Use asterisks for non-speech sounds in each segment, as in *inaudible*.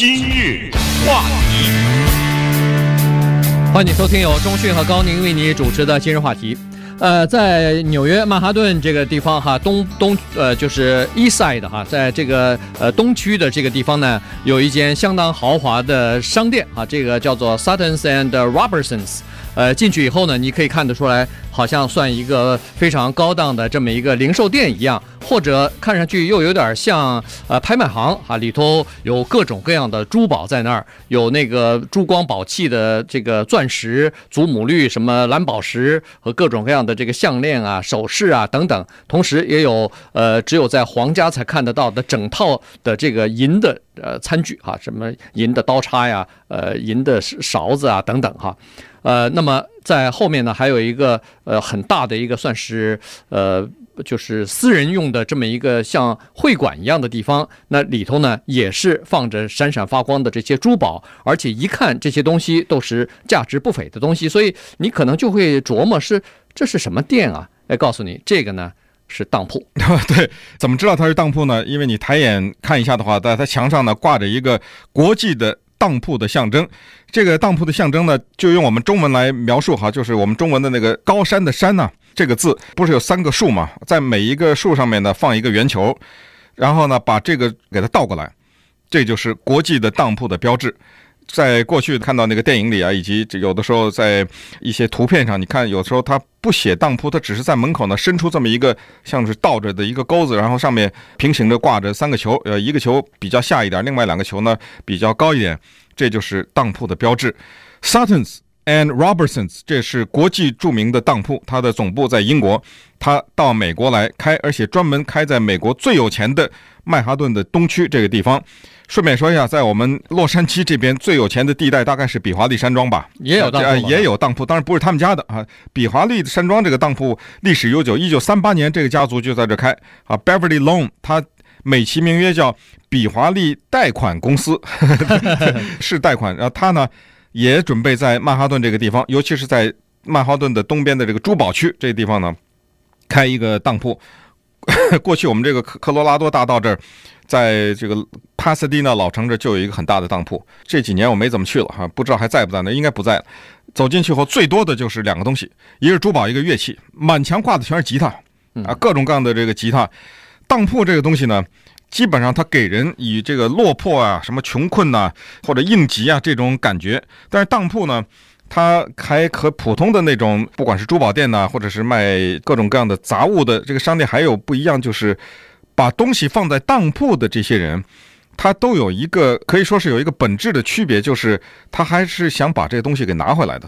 今日话题，欢迎收听由中讯和高宁为你主持的今日话题。呃，在纽约曼哈顿这个地方哈，东东呃就是 East Side 哈，在这个呃东区的这个地方呢，有一间相当豪华的商店啊，这个叫做 Suttons and Robertsons。呃，进去以后呢，你可以看得出来，好像算一个非常高档的这么一个零售店一样，或者看上去又有点像呃拍卖行啊，里头有各种各样的珠宝在那儿，有那个珠光宝气的这个钻石、祖母绿、什么蓝宝石和各种各样的这个项链啊、首饰啊等等，同时也有呃只有在皇家才看得到的整套的这个银的呃餐具哈、什么银的刀叉呀、呃银的勺子啊等等哈。呃，那么在后面呢，还有一个呃很大的一个算是呃就是私人用的这么一个像会馆一样的地方，那里头呢也是放着闪闪发光的这些珠宝，而且一看这些东西都是价值不菲的东西，所以你可能就会琢磨是这是什么店啊？来告诉你，这个呢是当铺。对，怎么知道它是当铺呢？因为你抬眼看一下的话，在它墙上呢挂着一个国际的。当铺的象征，这个当铺的象征呢，就用我们中文来描述哈，就是我们中文的那个高山的山呐，这个字不是有三个树嘛？在每一个树上面呢放一个圆球，然后呢把这个给它倒过来，这就是国际的当铺的标志。在过去看到那个电影里啊，以及有的时候在一些图片上，你看有时候他不写当铺，他只是在门口呢伸出这么一个像是倒着的一个钩子，然后上面平行着挂着三个球，呃，一个球比较下一点，另外两个球呢比较高一点，这就是当铺的标志。Suttons and Robertsons，这是国际著名的当铺，它的总部在英国，他到美国来开，而且专门开在美国最有钱的曼哈顿的东区这个地方。顺便说一下，在我们洛杉矶这边最有钱的地带，大概是比华利山庄吧，也有当铺，也有当铺，当然不是他们家的啊。比华利山庄这个当铺历史悠久，一九三八年这个家族就在这开啊。Beverly Loan，它美其名曰叫比华利贷款公司，*laughs* 是贷款。然后他呢也准备在曼哈顿这个地方，尤其是在曼哈顿的东边的这个珠宝区这个地方呢，开一个当铺。*laughs* 过去我们这个科科罗拉多大道这儿。在这个帕斯蒂纳老城这就有一个很大的当铺，这几年我没怎么去了哈，不知道还在不在那？应该不在了。走进去后，最多的就是两个东西，一个是珠宝，一个乐器，满墙挂的全是吉他啊，各种各样的这个吉他。当铺这个东西呢，基本上它给人以这个落魄啊、什么穷困呐、或者应急啊这种感觉。但是当铺呢，它还和普通的那种，不管是珠宝店呐、或者是卖各种各样的杂物的这个商店还有不一样，就是。把东西放在当铺的这些人，他都有一个可以说是有一个本质的区别，就是他还是想把这个东西给拿回来的，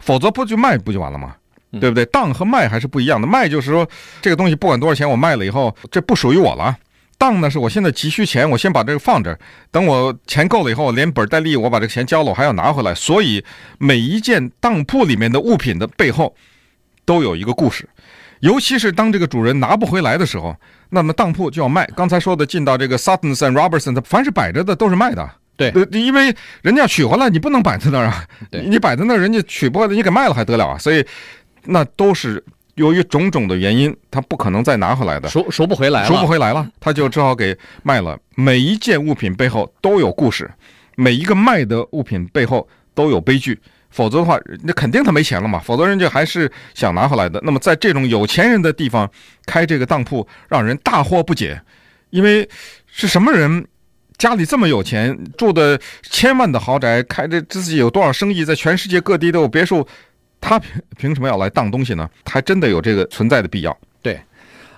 否则不就卖不就完了吗？对不对？当和卖还是不一样的。卖就是说这个东西不管多少钱，我卖了以后这不属于我了。当呢是我现在急需钱，我先把这个放这儿，等我钱够了以后，连本带利我把这个钱交了，我还要拿回来。所以每一件当铺里面的物品的背后都有一个故事。尤其是当这个主人拿不回来的时候，那么当铺就要卖。刚才说的进到这个 Suttons and Robertson，它凡是摆着的都是卖的。对，因为人家取回来，你不能摆在那儿啊。对，你摆在那儿，人家取不回来，你给卖了还得了啊？所以，那都是由于种种的原因，他不可能再拿回来的，赎赎不回来了，赎不回来了，他就只好给卖了。每一件物品背后都有故事，每一个卖的物品背后都有悲剧。否则的话，那肯定他没钱了嘛。否则人家还是想拿回来的。那么在这种有钱人的地方开这个当铺，让人大惑不解。因为是什么人家里这么有钱，住的千万的豪宅，开着自己有多少生意，在全世界各地都有别墅，他凭凭什么要来当东西呢？还真的有这个存在的必要。对，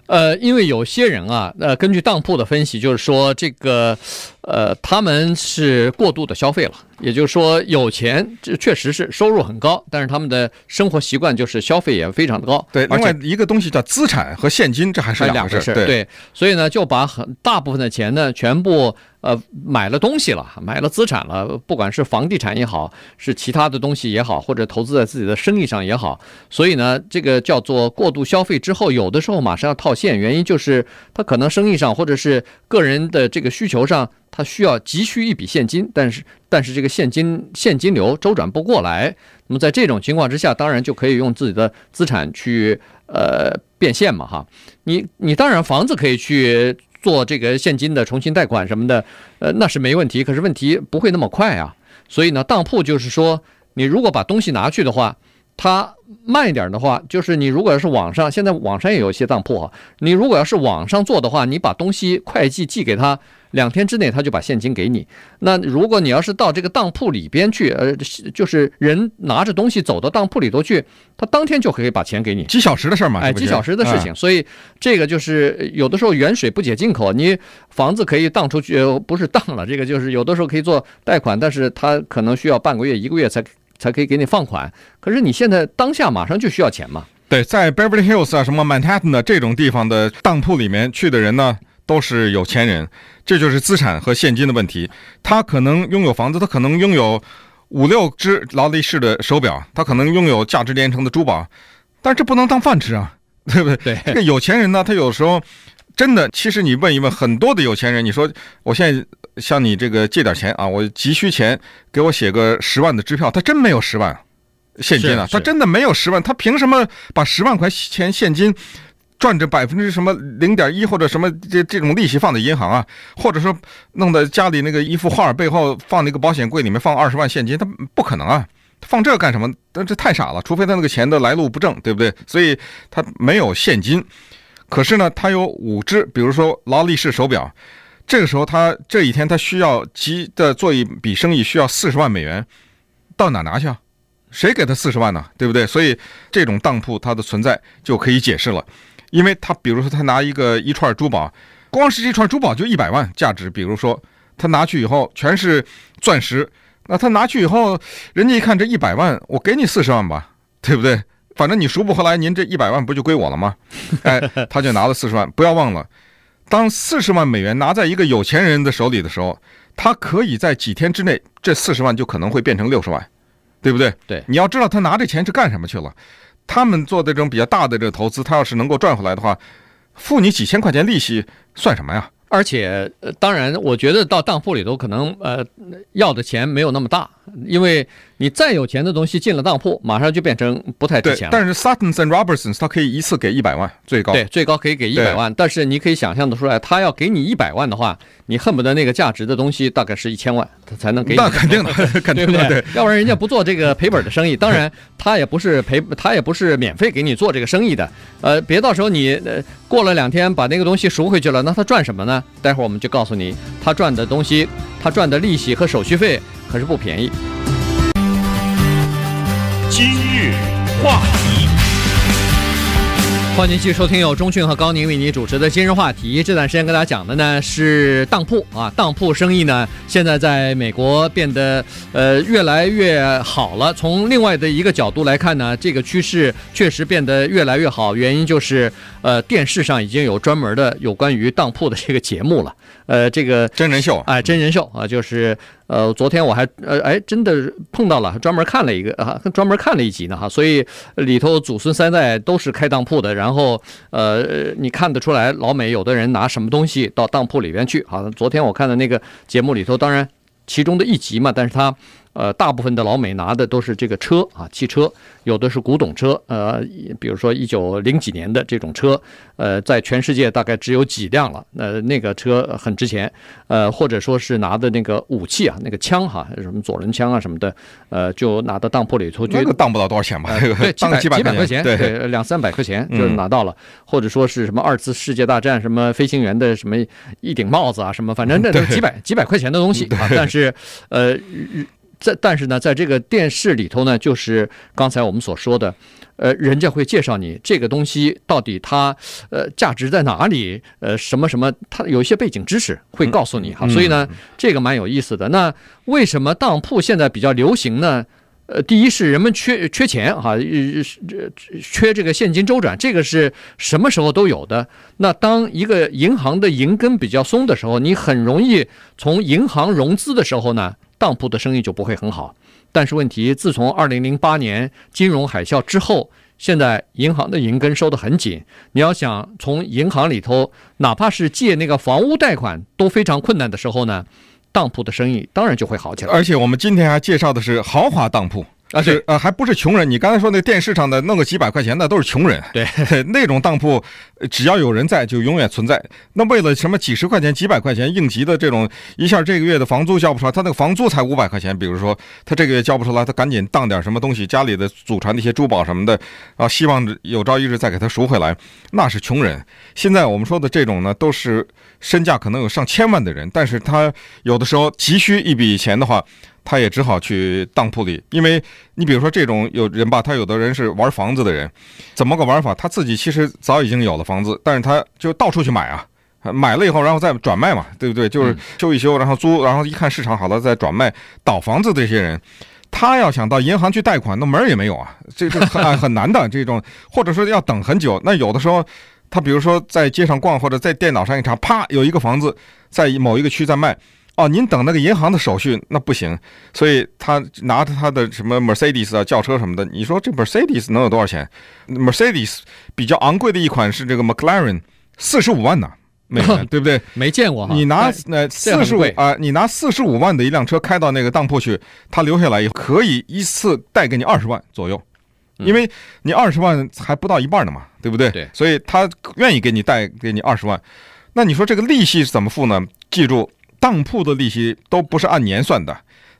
呃，因为有些人啊，呃，根据当铺的分析，就是说这个，呃，他们是过度的消费了。也就是说，有钱这确实是收入很高，但是他们的生活习惯就是消费也非常的高。对，另外一个东西叫资产和现金，这还是两回事对，所以呢，就把很大部分的钱呢，全部呃买了东西了，买了资产了，不管是房地产也好，是其他的东西也好，或者投资在自己的生意上也好。所以呢，这个叫做过度消费之后，有的时候马上要套现，原因就是他可能生意上或者是个人的这个需求上。他需要急需一笔现金，但是但是这个现金现金流周转不过来，那么在这种情况之下，当然就可以用自己的资产去呃变现嘛哈。你你当然房子可以去做这个现金的重新贷款什么的，呃，那是没问题。可是问题不会那么快啊。所以呢，当铺就是说，你如果把东西拿去的话，它慢一点的话，就是你如果要是网上，现在网上也有一些当铺啊，你如果要是网上做的话，你把东西快递寄给他。两天之内他就把现金给你。那如果你要是到这个当铺里边去，呃，就是人拿着东西走到当铺里头去，他当天就可以把钱给你。几小时的事儿嘛，哎，几小时的事情。所以这个就是有的时候远水不解近渴，你房子可以当出去，呃不是当了，这个就是有的时候可以做贷款，但是他可能需要半个月、一个月才才可以给你放款。可是你现在当下马上就需要钱嘛？对，在 Beverly Hills 啊，什么 Manhattan 的这种地方的当铺里面去的人呢，都是有钱人。这就是资产和现金的问题。他可能拥有房子，他可能拥有五六只劳力士的手表，他可能拥有价值连城的珠宝，但这不能当饭吃啊，*laughs* 对不对？对。这个有钱人呢，他有时候真的，其实你问一问很多的有钱人，你说我现在向你这个借点钱啊，我急需钱，给我写个十万的支票，他真没有十万现金啊，他真的没有十万，他凭什么把十万块钱现金？赚着百分之什么零点一或者什么这这种利息放在银行啊，或者说弄到家里那个一幅画背后放那个保险柜里面放二十万现金，他不可能啊，他放这干什么？但这太傻了，除非他那个钱的来路不正，对不对？所以他没有现金，可是呢，他有五只，比如说劳力士手表，这个时候他这一天他需要急的做一笔生意，需要四十万美元，到哪拿去啊？谁给他四十万呢？对不对？所以这种当铺它的存在就可以解释了。因为他比如说他拿一个一串珠宝，光是这串珠宝就一百万价值。比如说他拿去以后全是钻石，那他拿去以后，人家一看这一百万，我给你四十万吧，对不对？反正你赎不回来，您这一百万不就归我了吗？哎，他就拿了四十万。不要忘了，当四十万美元拿在一个有钱人的手里的时候，他可以在几天之内，这四十万就可能会变成六十万，对不对？对，你要知道他拿这钱是干什么去了。他们做的这种比较大的这个投资，他要是能够赚回来的话，付你几千块钱利息算什么呀？而且，呃，当然，我觉得到当铺里头可能呃要的钱没有那么大，因为。你再有钱的东西进了当铺，马上就变成不太值钱了。但是 Suttons and Robertsons 他可以一次给一百万，最高。对，最高可以给一百万。但是你可以想象的出来，他要给你一百万的话，你恨不得那个价值的东西大概是一千万，他才能给你。那肯定的，*laughs* 肯定的，对，对。要不然人家不做这个赔本的生意。当然，他也不是赔，他也不是免费给你做这个生意的。呃，别到时候你呃过了两天把那个东西赎回去了，那他赚什么呢？待会儿我们就告诉你，他赚的东西，他赚的利息和手续费可是不便宜。今日话题，欢迎继续收听由钟讯和高宁为您主持的今日话题。这段时间跟大家讲的呢是当铺啊，当铺生意呢现在在美国变得呃越来越好了。从另外的一个角度来看呢，这个趋势确实变得越来越好。原因就是呃电视上已经有专门的有关于当铺的这个节目了。呃，这个真人秀，哎，真人秀啊，就是。呃，昨天我还呃哎真的碰到了，专门看了一个啊，专门看了一集呢哈，所以里头祖孙三代都是开当铺的，然后呃你看得出来老美有的人拿什么东西到当铺里边去，好像昨天我看的那个节目里头，当然其中的一集嘛，但是他。呃，大部分的老美拿的都是这个车啊，汽车，有的是古董车，呃，比如说一九零几年的这种车，呃，在全世界大概只有几辆了，呃，那个车很值钱，呃，或者说是拿的那个武器啊，那个枪哈，什么左轮枪啊什么的，呃，就拿到当铺里头，那个当不到多少钱吧？对，*laughs* 几百几百块钱，对，两三百块钱就拿到了，或者说是什么二次世界大战什么飞行员的什么一顶帽子啊，什么，反正 *laughs* 那都几百几百块钱的东西啊，但是呃。在但是呢，在这个电视里头呢，就是刚才我们所说的，呃，人家会介绍你这个东西到底它呃价值在哪里，呃什么什么，它有一些背景知识会告诉你哈，所以呢，这个蛮有意思的。那为什么当铺现在比较流行呢？呃，第一是人们缺缺钱哈，缺这个现金周转，这个是什么时候都有的。那当一个银行的银根比较松的时候，你很容易从银行融资的时候呢。当铺的生意就不会很好，但是问题，自从二零零八年金融海啸之后，现在银行的银根收得很紧。你要想从银行里头，哪怕是借那个房屋贷款都非常困难的时候呢，当铺的生意当然就会好起来。而且我们今天还介绍的是豪华当铺。而且呃，还不是穷人。你刚才说那电视上的弄个几百块钱的都是穷人。对，*laughs* 那种当铺只要有人在，就永远存在。那为了什么几十块钱、几百块钱应急的这种，一下这个月的房租交不出来，他那个房租才五百块钱，比如说他这个月交不出来，他赶紧当点什么东西，家里的祖传的一些珠宝什么的，啊，希望有朝一日再给他赎回来，那是穷人。现在我们说的这种呢，都是身价可能有上千万的人，但是他有的时候急需一笔钱的话。他也只好去当铺里，因为你比如说这种有人吧，他有的人是玩房子的人，怎么个玩法？他自己其实早已经有了房子，但是他就到处去买啊，买了以后然后再转卖嘛，对不对？就是修一修，然后租，然后一看市场好了再转卖。倒房子这些人，他要想到银行去贷款，那门儿也没有啊，这这很很难的这种，或者说要等很久。那有的时候，他比如说在街上逛，或者在电脑上一查，啪，有一个房子在某一个区在卖。哦，您等那个银行的手续那不行，所以他拿着他的什么 Mercedes 啊轿车什么的，你说这 Mercedes 能有多少钱？Mercedes 比较昂贵的一款是这个 McLaren，四十五万呢，美元，*laughs* 对不对？没见过哈。你拿那四十五啊，你拿四十五万的一辆车开到那个当铺去，他留下来以后可以一次贷给你二十万左右，因为你二十万还不到一半呢嘛，对不对？对，所以他愿意给你贷给你二十万。那你说这个利息是怎么付呢？记住。当铺的利息都不是按年算的，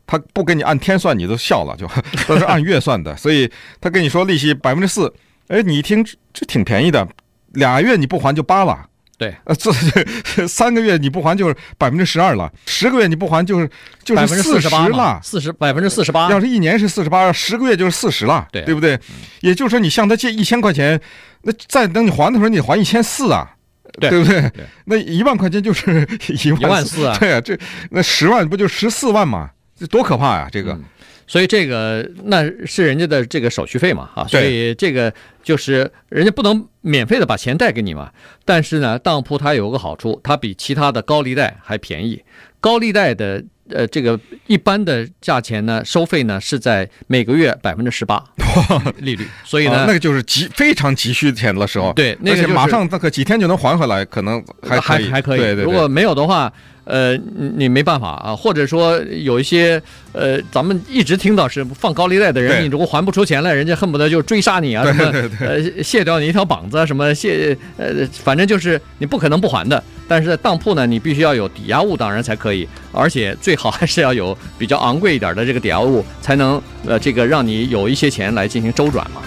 他不给你按天算，你都笑了，就 *laughs* 都是按月算的。所以他跟你说利息百分之四，哎，你一听这挺便宜的，俩月你不还就八了，对，呃，这 *laughs* 三个月你不还就是百分之十二了，十个月你不还就是就是四十了，四十百分之四十八。要是一年是四十八，十个月就是四十了，对，对不对？也就是说你向他借一千块钱，那再等你还的时候，你得还一千四啊。对，对不对？对，那一万块钱就是一万,万四啊！对啊，这那十万不就十四万嘛？这多可怕呀！这个、嗯，所以这个那是人家的这个手续费嘛，啊，所以这个就是人家不能免费的把钱贷给你嘛。但是呢，当铺它有个好处，它比其他的高利贷还便宜。高利贷的。呃，这个一般的价钱呢，收费呢是在每个月百分之十八利率，所以呢，哦、那个就是急非常急需钱的时候，对，那个、就是、马上那个几天就能还回来，可能还可还还可以，对对对，如果没有的话。呃，你没办法啊，或者说有一些呃，咱们一直听到是放高利贷的人，你如果还不出钱来，人家恨不得就追杀你啊，什么呃，卸掉你一条膀子，什么卸呃，反正就是你不可能不还的。但是在当铺呢，你必须要有抵押物，当然才可以，而且最好还是要有比较昂贵一点的这个抵押物，才能呃，这个让你有一些钱来进行周转嘛。